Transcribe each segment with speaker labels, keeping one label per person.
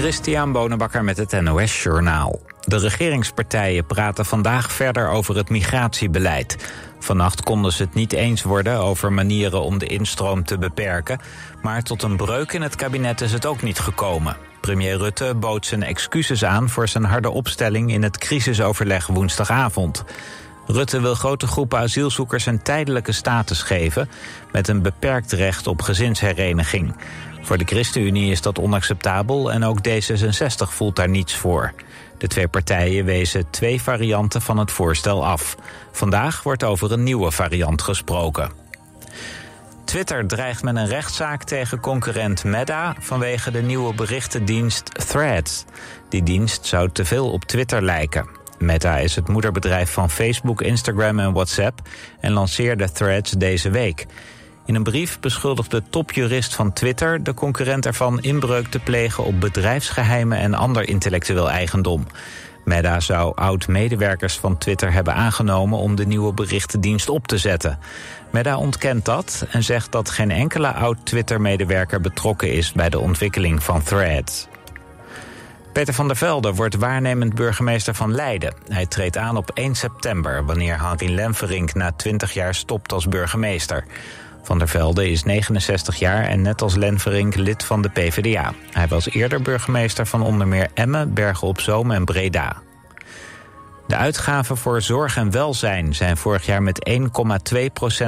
Speaker 1: Christian Bonenbakker met het NOS Journaal. De regeringspartijen praten vandaag verder over het migratiebeleid. Vannacht konden ze het niet eens worden over manieren om de instroom te beperken... maar tot een breuk in het kabinet is het ook niet gekomen. Premier Rutte bood zijn excuses aan voor zijn harde opstelling... in het crisisoverleg woensdagavond. Rutte wil grote groepen asielzoekers een tijdelijke status geven... met een beperkt recht op gezinshereniging. Voor de ChristenUnie is dat onacceptabel en ook D66 voelt daar niets voor. De twee partijen wezen twee varianten van het voorstel af. Vandaag wordt over een nieuwe variant gesproken. Twitter dreigt met een rechtszaak tegen concurrent Meta vanwege de nieuwe berichtendienst Threads. Die dienst zou te veel op Twitter lijken. Meta is het moederbedrijf van Facebook, Instagram en WhatsApp en lanceerde Threads deze week. In een brief beschuldigt de topjurist van Twitter de concurrent ervan inbreuk te plegen op bedrijfsgeheimen en ander intellectueel eigendom. Meta zou oud-medewerkers van Twitter hebben aangenomen om de nieuwe berichtendienst op te zetten. Meta ontkent dat en zegt dat geen enkele oud-Twitter-medewerker betrokken is bij de ontwikkeling van Threads. Peter van der Velde wordt waarnemend burgemeester van Leiden. Hij treedt aan op 1 september, wanneer Henri Lemverink na 20 jaar stopt als burgemeester. Van der Velde is 69 jaar en net als Lenverink lid van de PvdA. Hij was eerder burgemeester van onder meer Emmen, Bergen op Zoom en Breda. De uitgaven voor zorg en welzijn zijn vorig jaar met 1,2%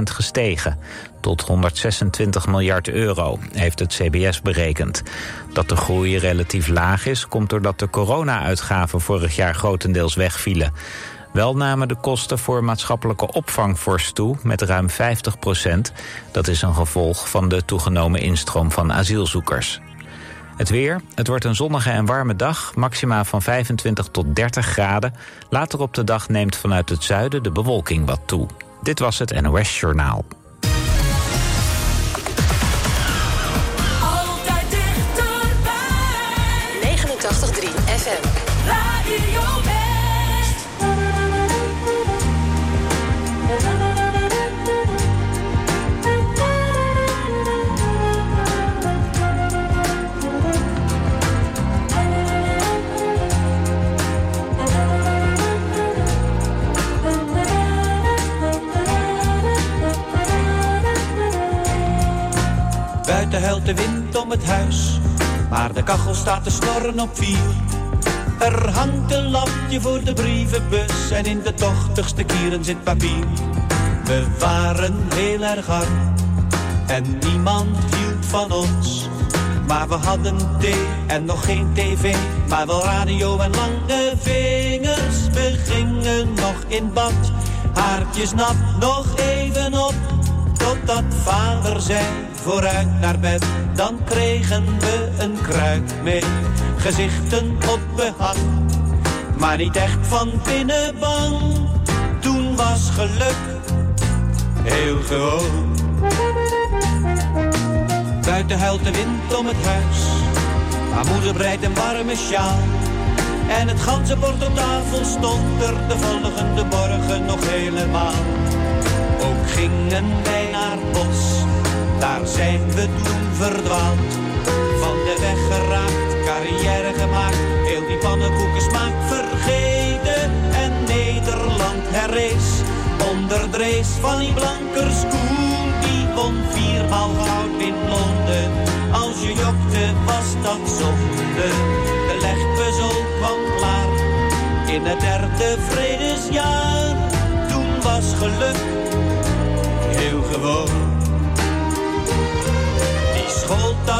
Speaker 1: gestegen. Tot 126 miljard euro, heeft het CBS berekend. Dat de groei relatief laag is, komt doordat de corona-uitgaven vorig jaar grotendeels wegvielen. Wel namen de kosten voor maatschappelijke opvang fors toe met ruim 50 procent. Dat is een gevolg van de toegenomen instroom van asielzoekers. Het weer. Het wordt een zonnige en warme dag. Maxima van 25 tot 30 graden. Later op de dag neemt vanuit het zuiden de bewolking wat toe. Dit was het NOS Journaal.
Speaker 2: De wind om het huis, maar de kachel staat te snorren op vier. Er hangt een lampje voor de brievenbus en in de tochtigste kieren zit papier. We waren heel erg arm en niemand hield van ons. Maar we hadden thee en nog geen tv, maar wel radio en lange vingers. We gingen nog in bad, haartjes nat, nog even op. Totdat vader zei, vooruit naar bed, dan kregen we een kruik mee. Gezichten op behang, maar niet echt van binnen bang. Toen was geluk heel gewoon. Buiten huilt de wind om het huis, maar moeder breidt een warme sjaal. En het ganzenbord op tafel stond er de volgende morgen nog helemaal. Ook gingen wij naar bos, daar zijn we toen verdwaald. Van de weg geraakt, carrière gemaakt, heel die pannenkoekensmaak vergeten. En Nederland herrees, onder drees van die blankers koen. Die won viermaal goud in Londen, als je jokte was dat zonde. De legpuzzel kwam klaar, in het derde vredesjaar. Toen was geluk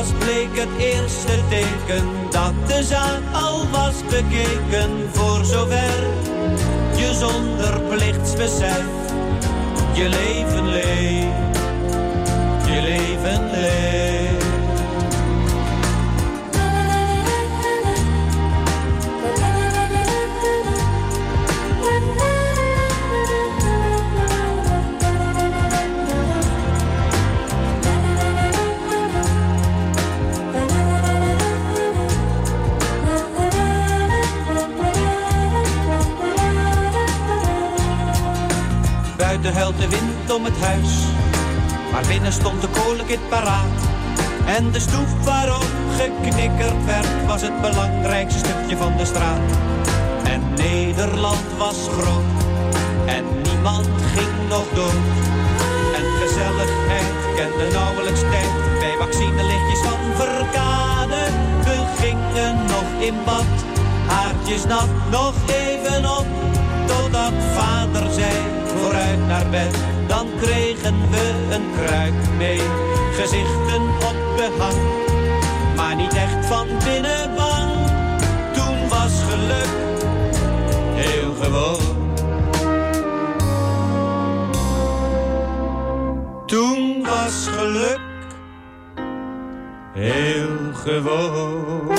Speaker 2: schooltas bleek het eerste teken dat de zaak al was bekeken. Voor zover je zonder plichtsbesef je leven leeft, je leven leeft. Buiten huilt de wind om het huis, maar binnen stond de kolenkit paraat. En de stoep waarop geknikkerd werd, was het belangrijkste stukje van de straat. En Nederland was groot, en niemand ging nog dood. En gezelligheid kende nauwelijks tijd, bij vaccinelichtjes van Verkade. We gingen nog in bad, haartjes nat, nog even op. Totdat vader zei, vooruit naar bed, dan kregen we een kruik mee. Gezichten op behang, maar niet echt van binnen bang. Toen was geluk heel gewoon. Toen was geluk heel gewoon.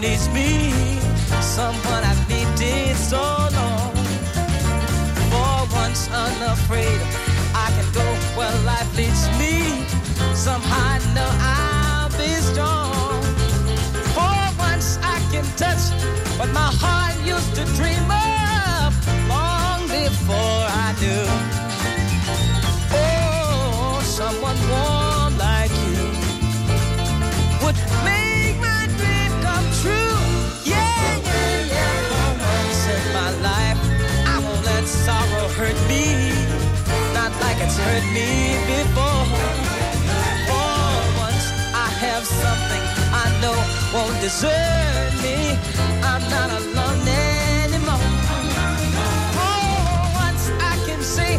Speaker 3: Needs me, someone I've needed so long. For once unafraid, I can go where life leads me. Somehow I know I'll be strong. For once I can touch what my heart used to dream won't desert me. I'm not alone anymore. For once, I can say,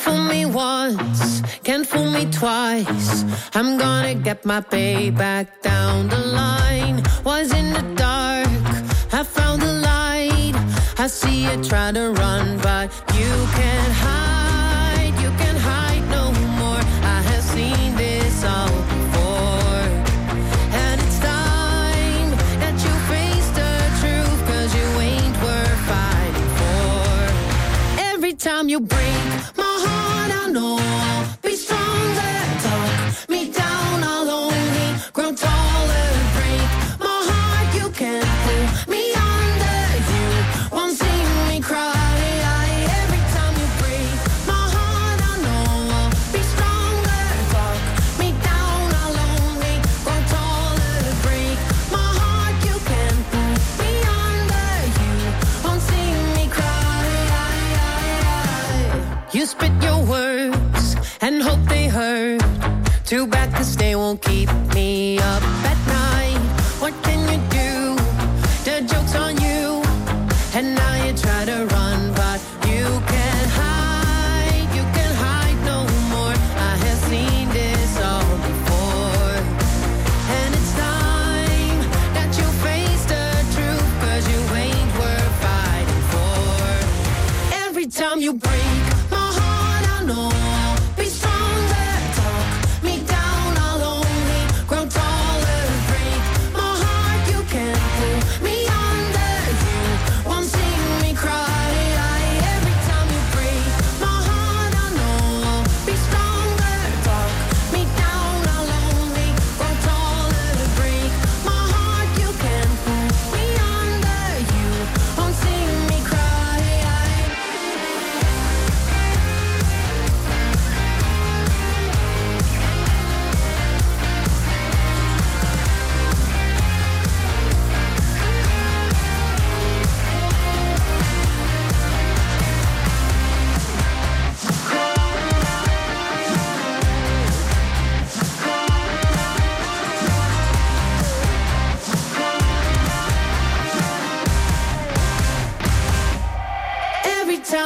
Speaker 4: Fool me once, can't fool me twice. I'm gonna get my payback down the line. Was in the dark, I found the light. I see you try to run, but you can't hide. You can't hide no more. I have seen this all before. And it's time that you face the truth, cause you ain't worth fighting for. Every time you I know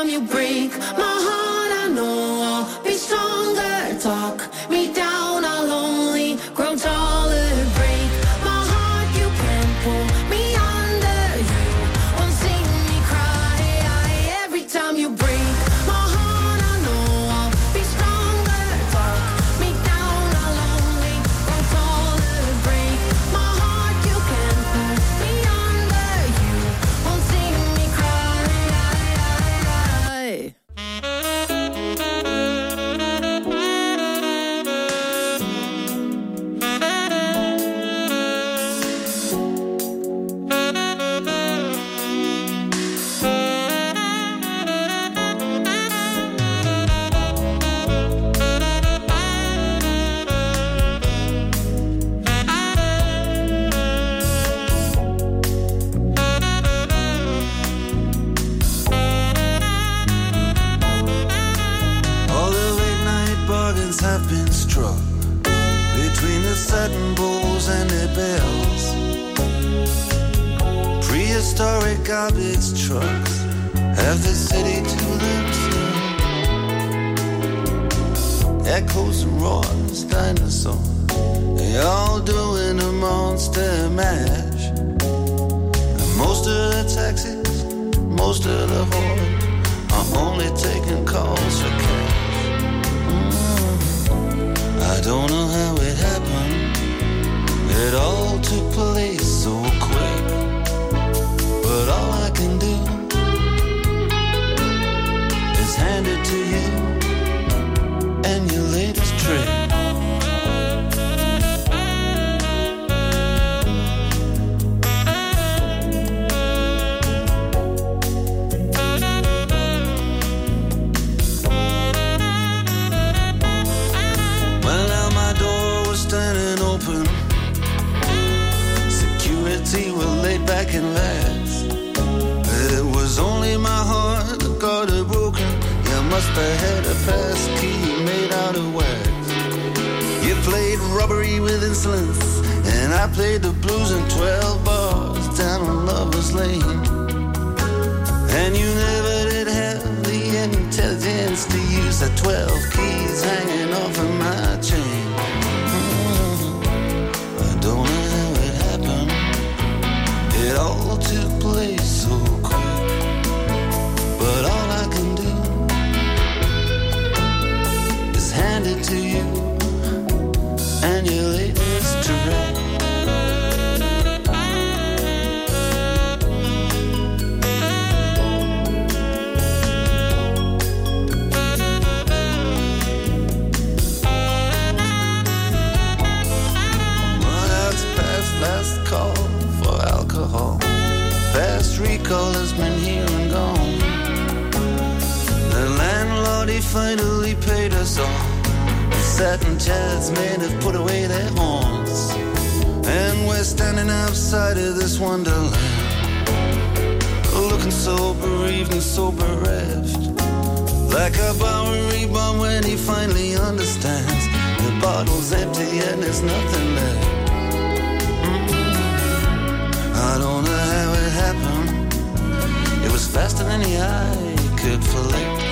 Speaker 4: time you break my heart.
Speaker 5: Faster than the eye could flick.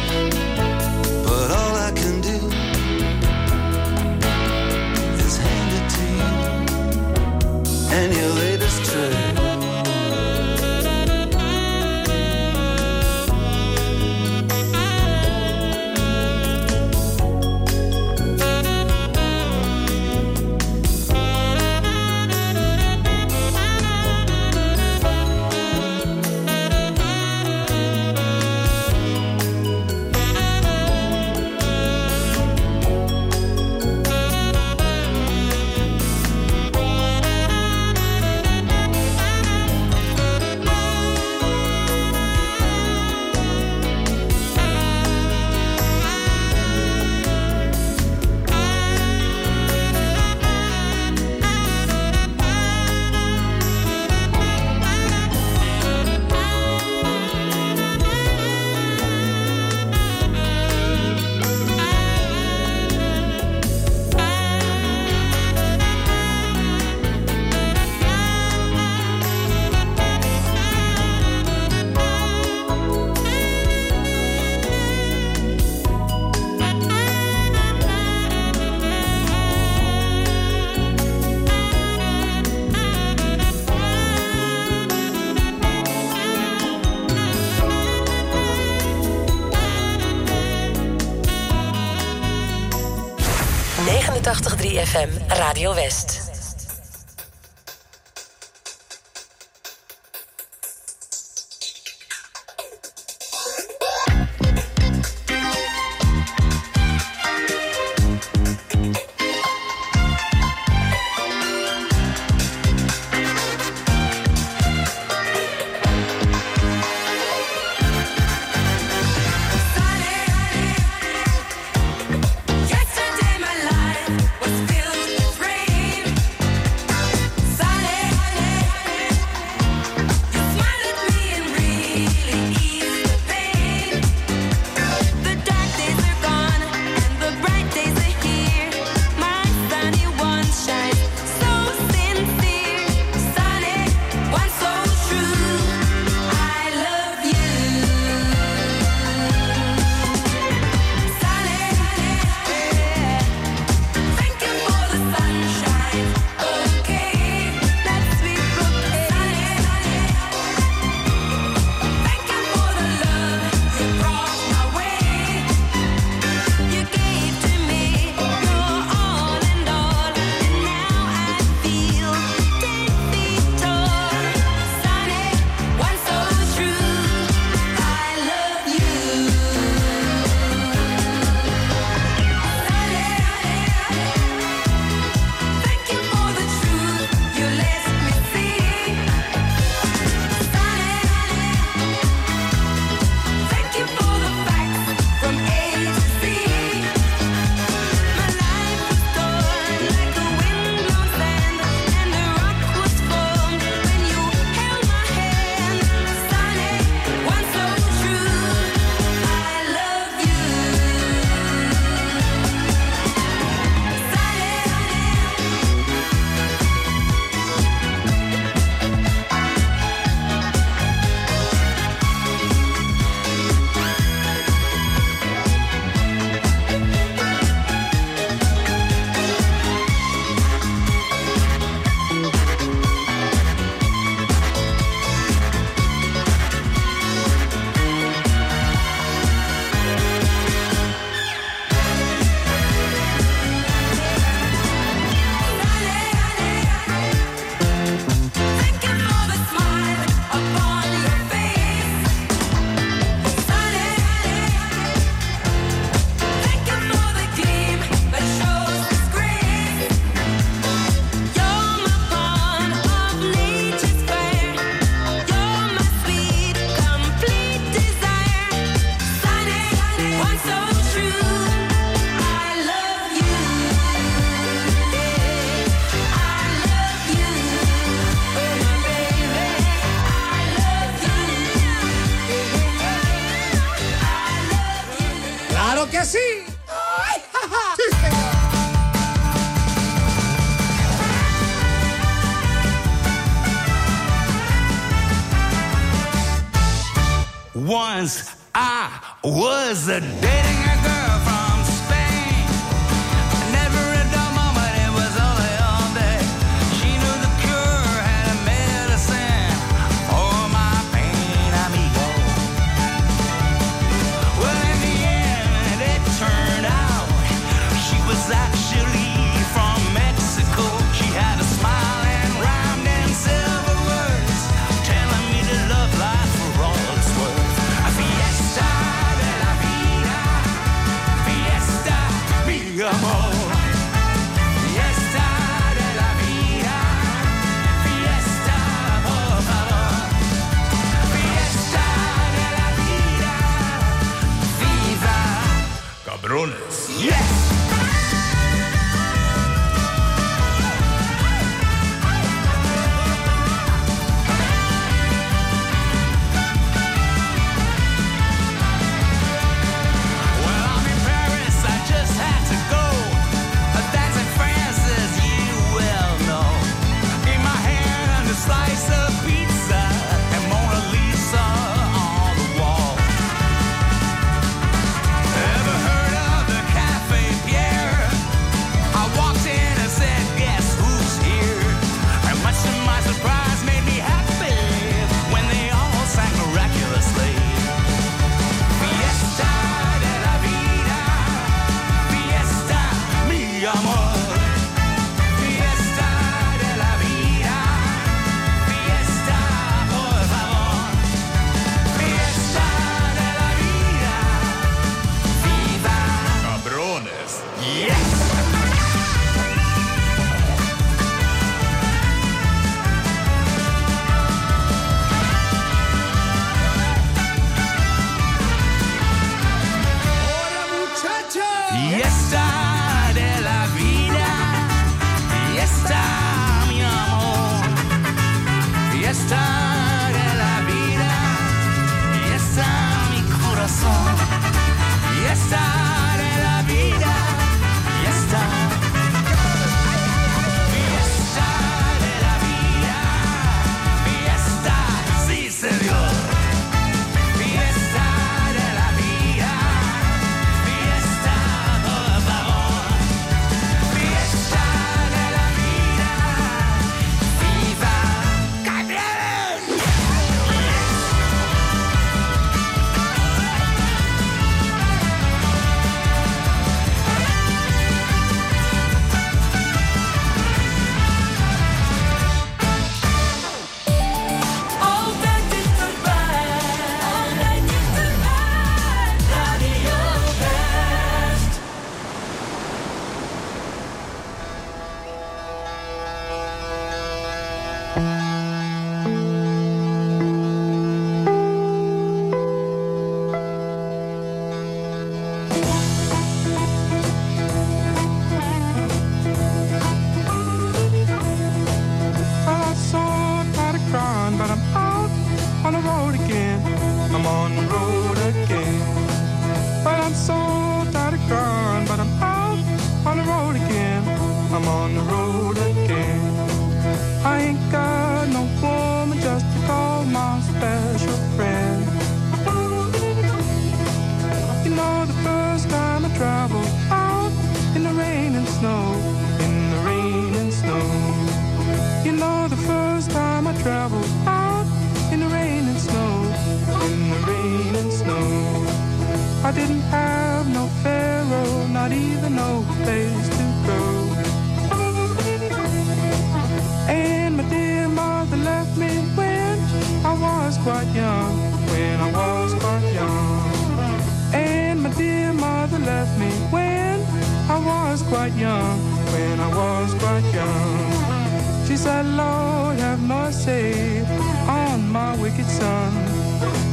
Speaker 6: quite young, when I was quite young. She said, Lord, have mercy on my wicked son.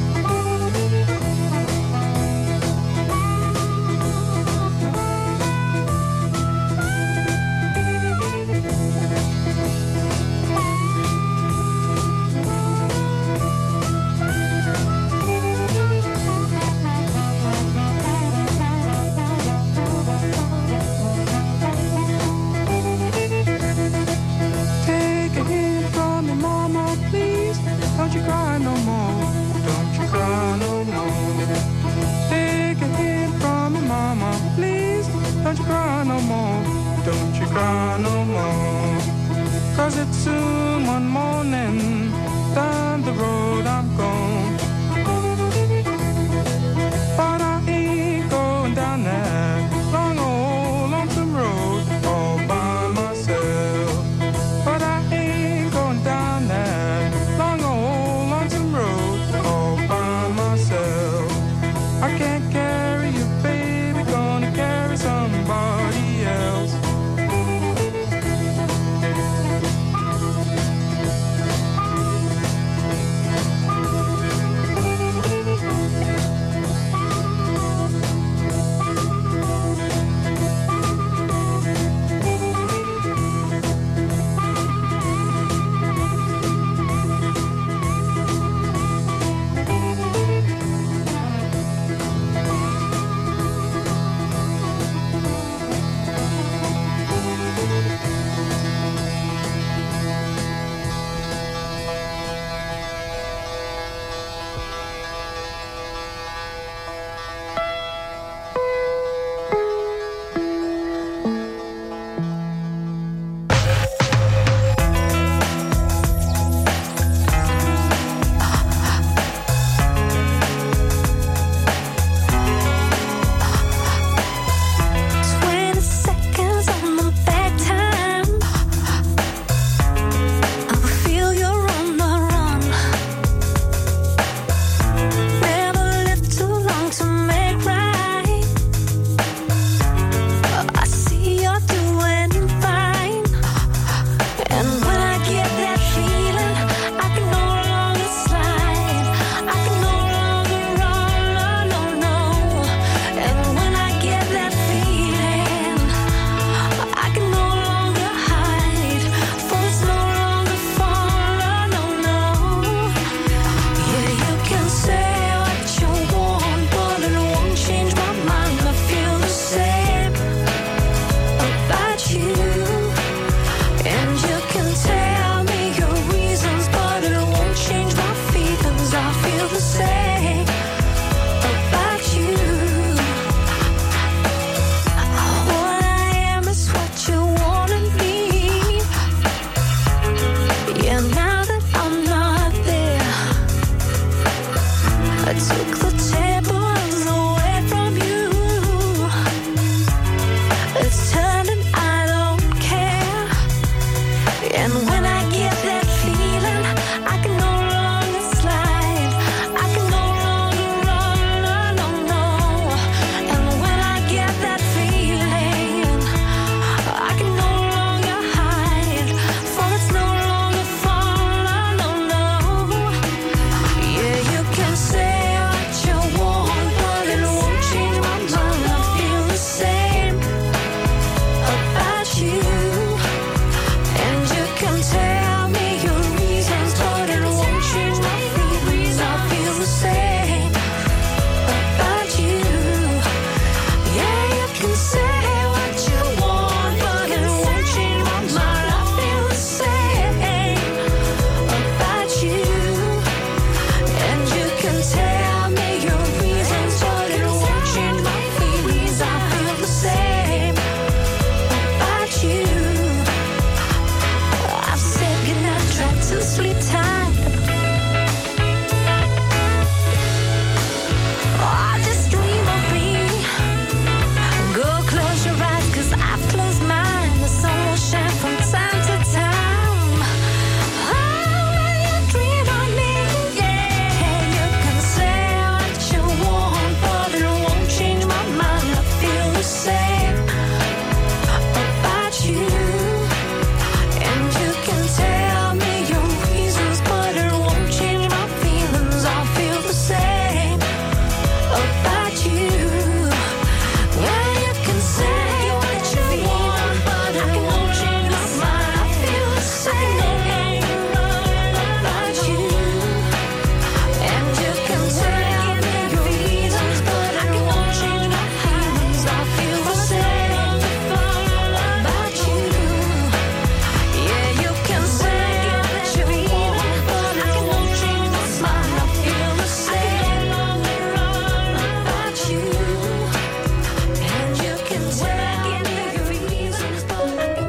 Speaker 6: Cry no more, don't you cry no more. Cause it's soon one morning, down the road I'm gone.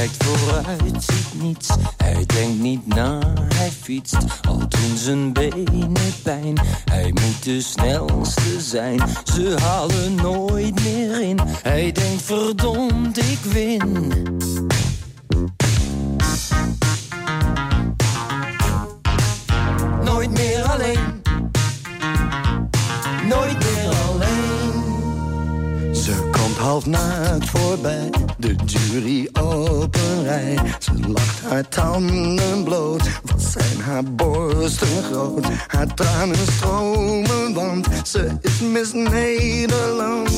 Speaker 3: Kijkt vooruit, ziet niets. Hij denkt niet na, hij fietst. Al doen zijn benen pijn. Hij moet de snelste zijn. Ze halen nooit meer in. Hij denkt verdomd, ik win. Nooit meer alleen. Nooit meer alleen.
Speaker 7: Ze komt half naakt voorbij, de jury op rij. Ze lacht haar tanden bloot, wat zijn haar borsten groot. Haar tranen stromen, want ze is Miss Nederland.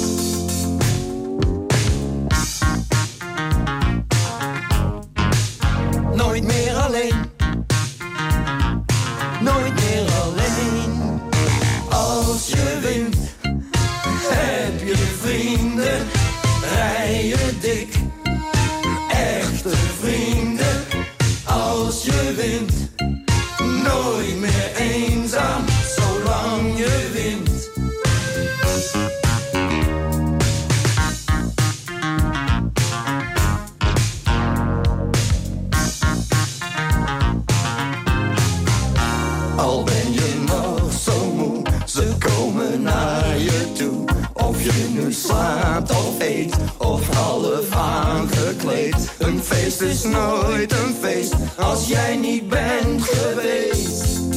Speaker 5: is nooit een feest als jij niet bent geweest.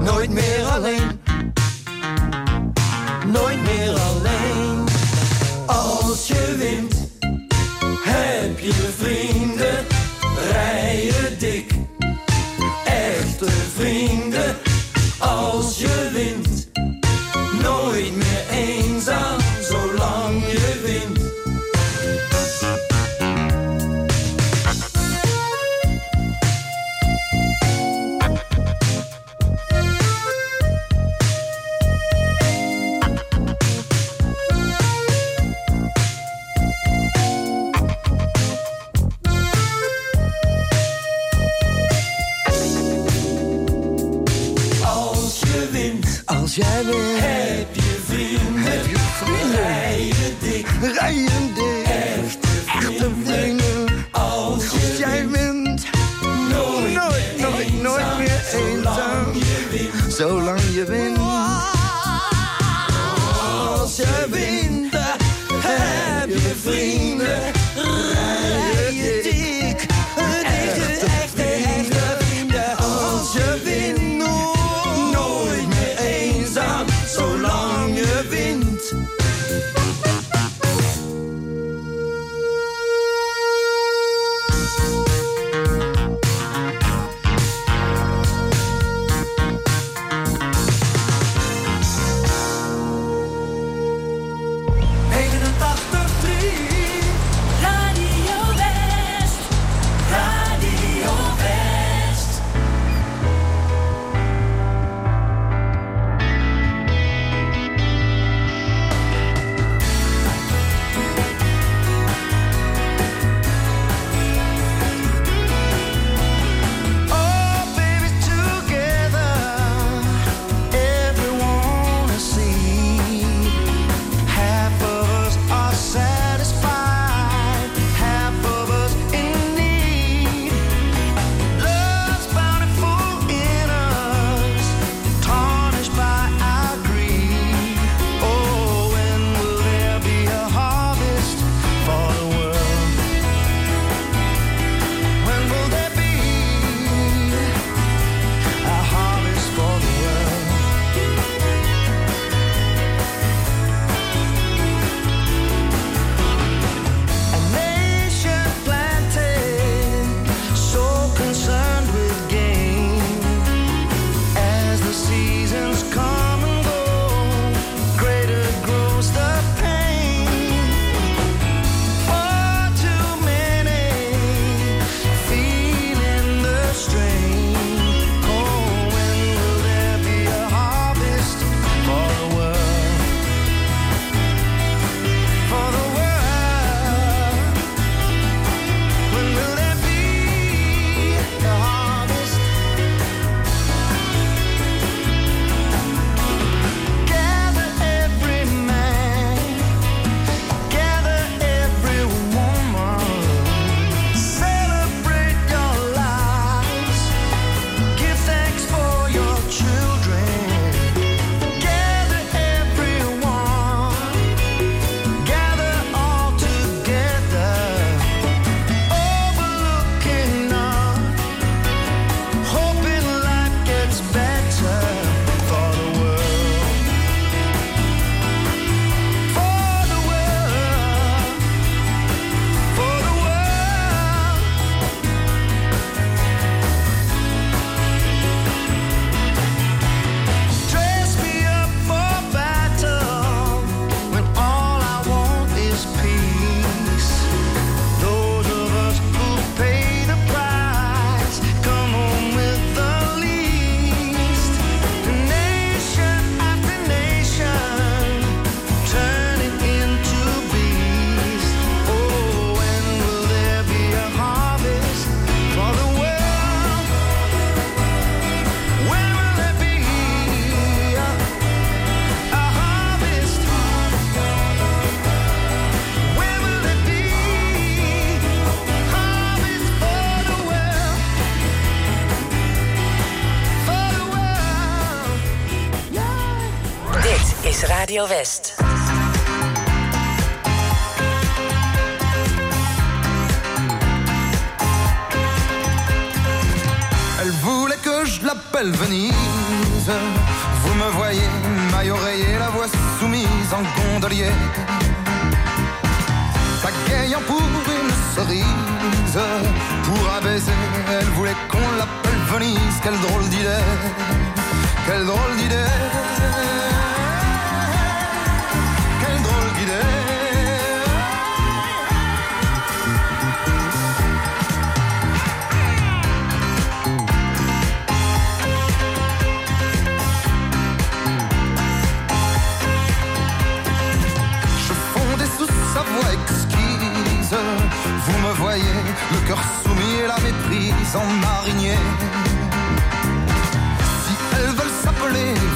Speaker 5: Nooit meer alleen. Nooit meer alleen. Als je wint, heb je vrienden.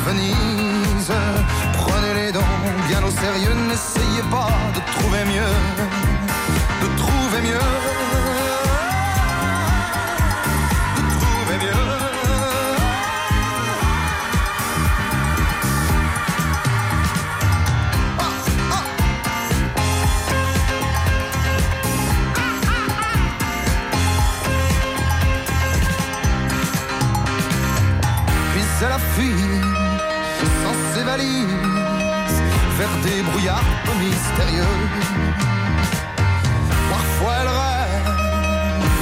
Speaker 8: Venise. Prenez les dents bien au sérieux, n'essayez pas de trouver mieux, de trouver mieux. Parfois elle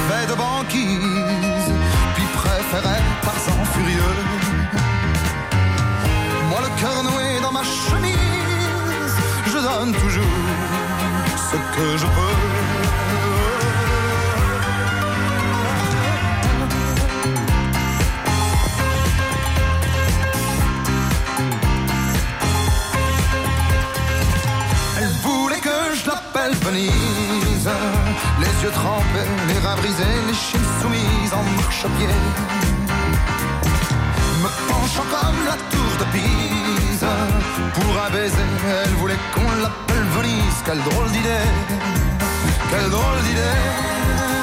Speaker 8: rêvait de banquise, puis préférait par sang furieux. Moi le cœur noué dans ma chemise, je donne toujours ce que je peux. les yeux trempés, les rats brisés, les chines soumises en marche-pied. Me penchant comme la tour de Pise, pour un baiser, elle voulait qu'on l'appelle Venise. Quelle drôle d'idée, quelle drôle d'idée.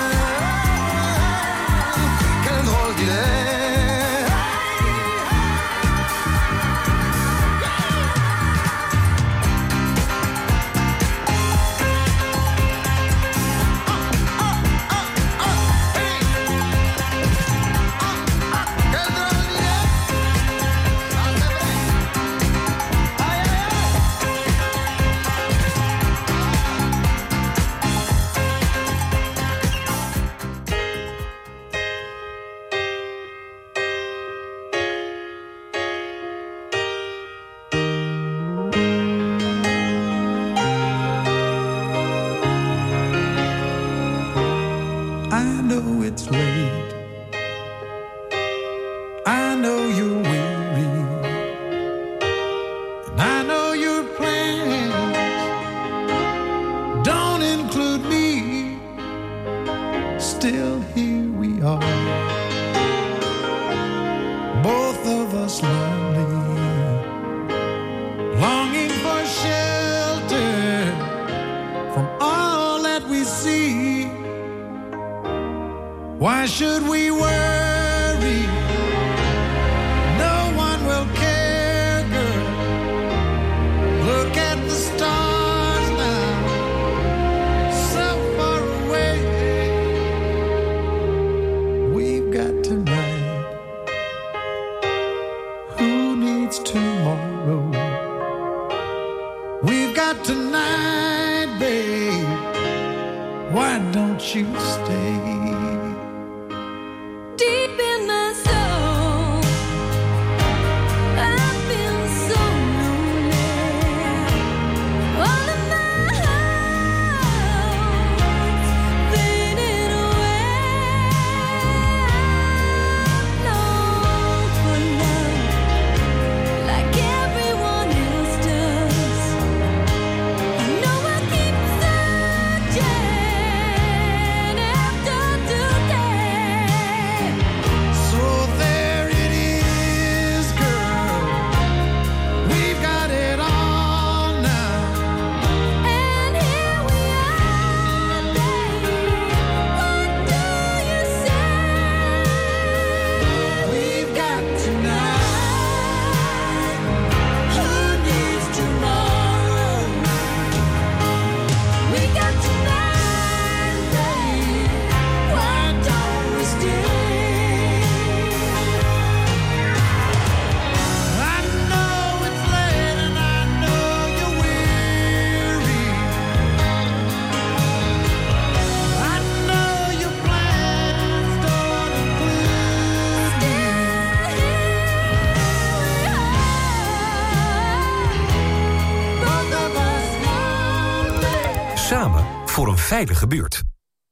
Speaker 9: Veilige buurt.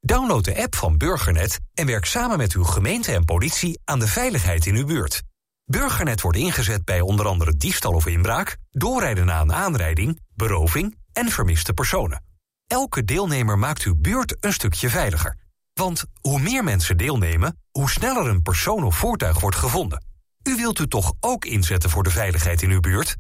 Speaker 9: Download de app van Burgernet en werk samen met uw gemeente en politie aan de veiligheid in uw buurt. Burgernet wordt ingezet bij onder andere diefstal of inbraak, doorrijden na een aanrijding, beroving en vermiste personen. Elke deelnemer maakt uw buurt een stukje veiliger. Want hoe meer mensen deelnemen, hoe sneller een persoon of voertuig wordt gevonden. U wilt u toch ook inzetten voor de veiligheid in uw buurt?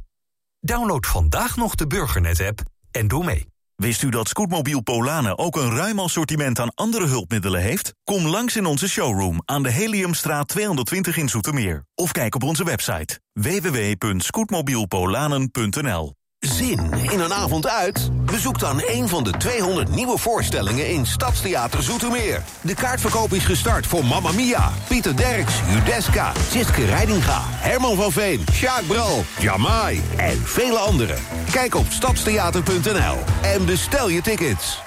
Speaker 9: Download vandaag nog de Burgernet-app en doe mee.
Speaker 10: Wist u dat Scootmobiel Polanen ook een ruim assortiment aan andere hulpmiddelen heeft? Kom langs in onze showroom aan de Heliumstraat 220 in Zoetermeer. Of kijk op onze website www.scootmobielpolanen.nl
Speaker 11: Zin in een avond uit? Bezoek dan een van de 200 nieuwe voorstellingen in Stadstheater Zoetermeer. De kaartverkoop is gestart voor Mamma Mia, Pieter Derks, Judeska, Siske Reidinga, Herman van Veen, Sjaak Bral, Jamai en vele anderen. Kijk op stadstheater.nl en bestel je tickets.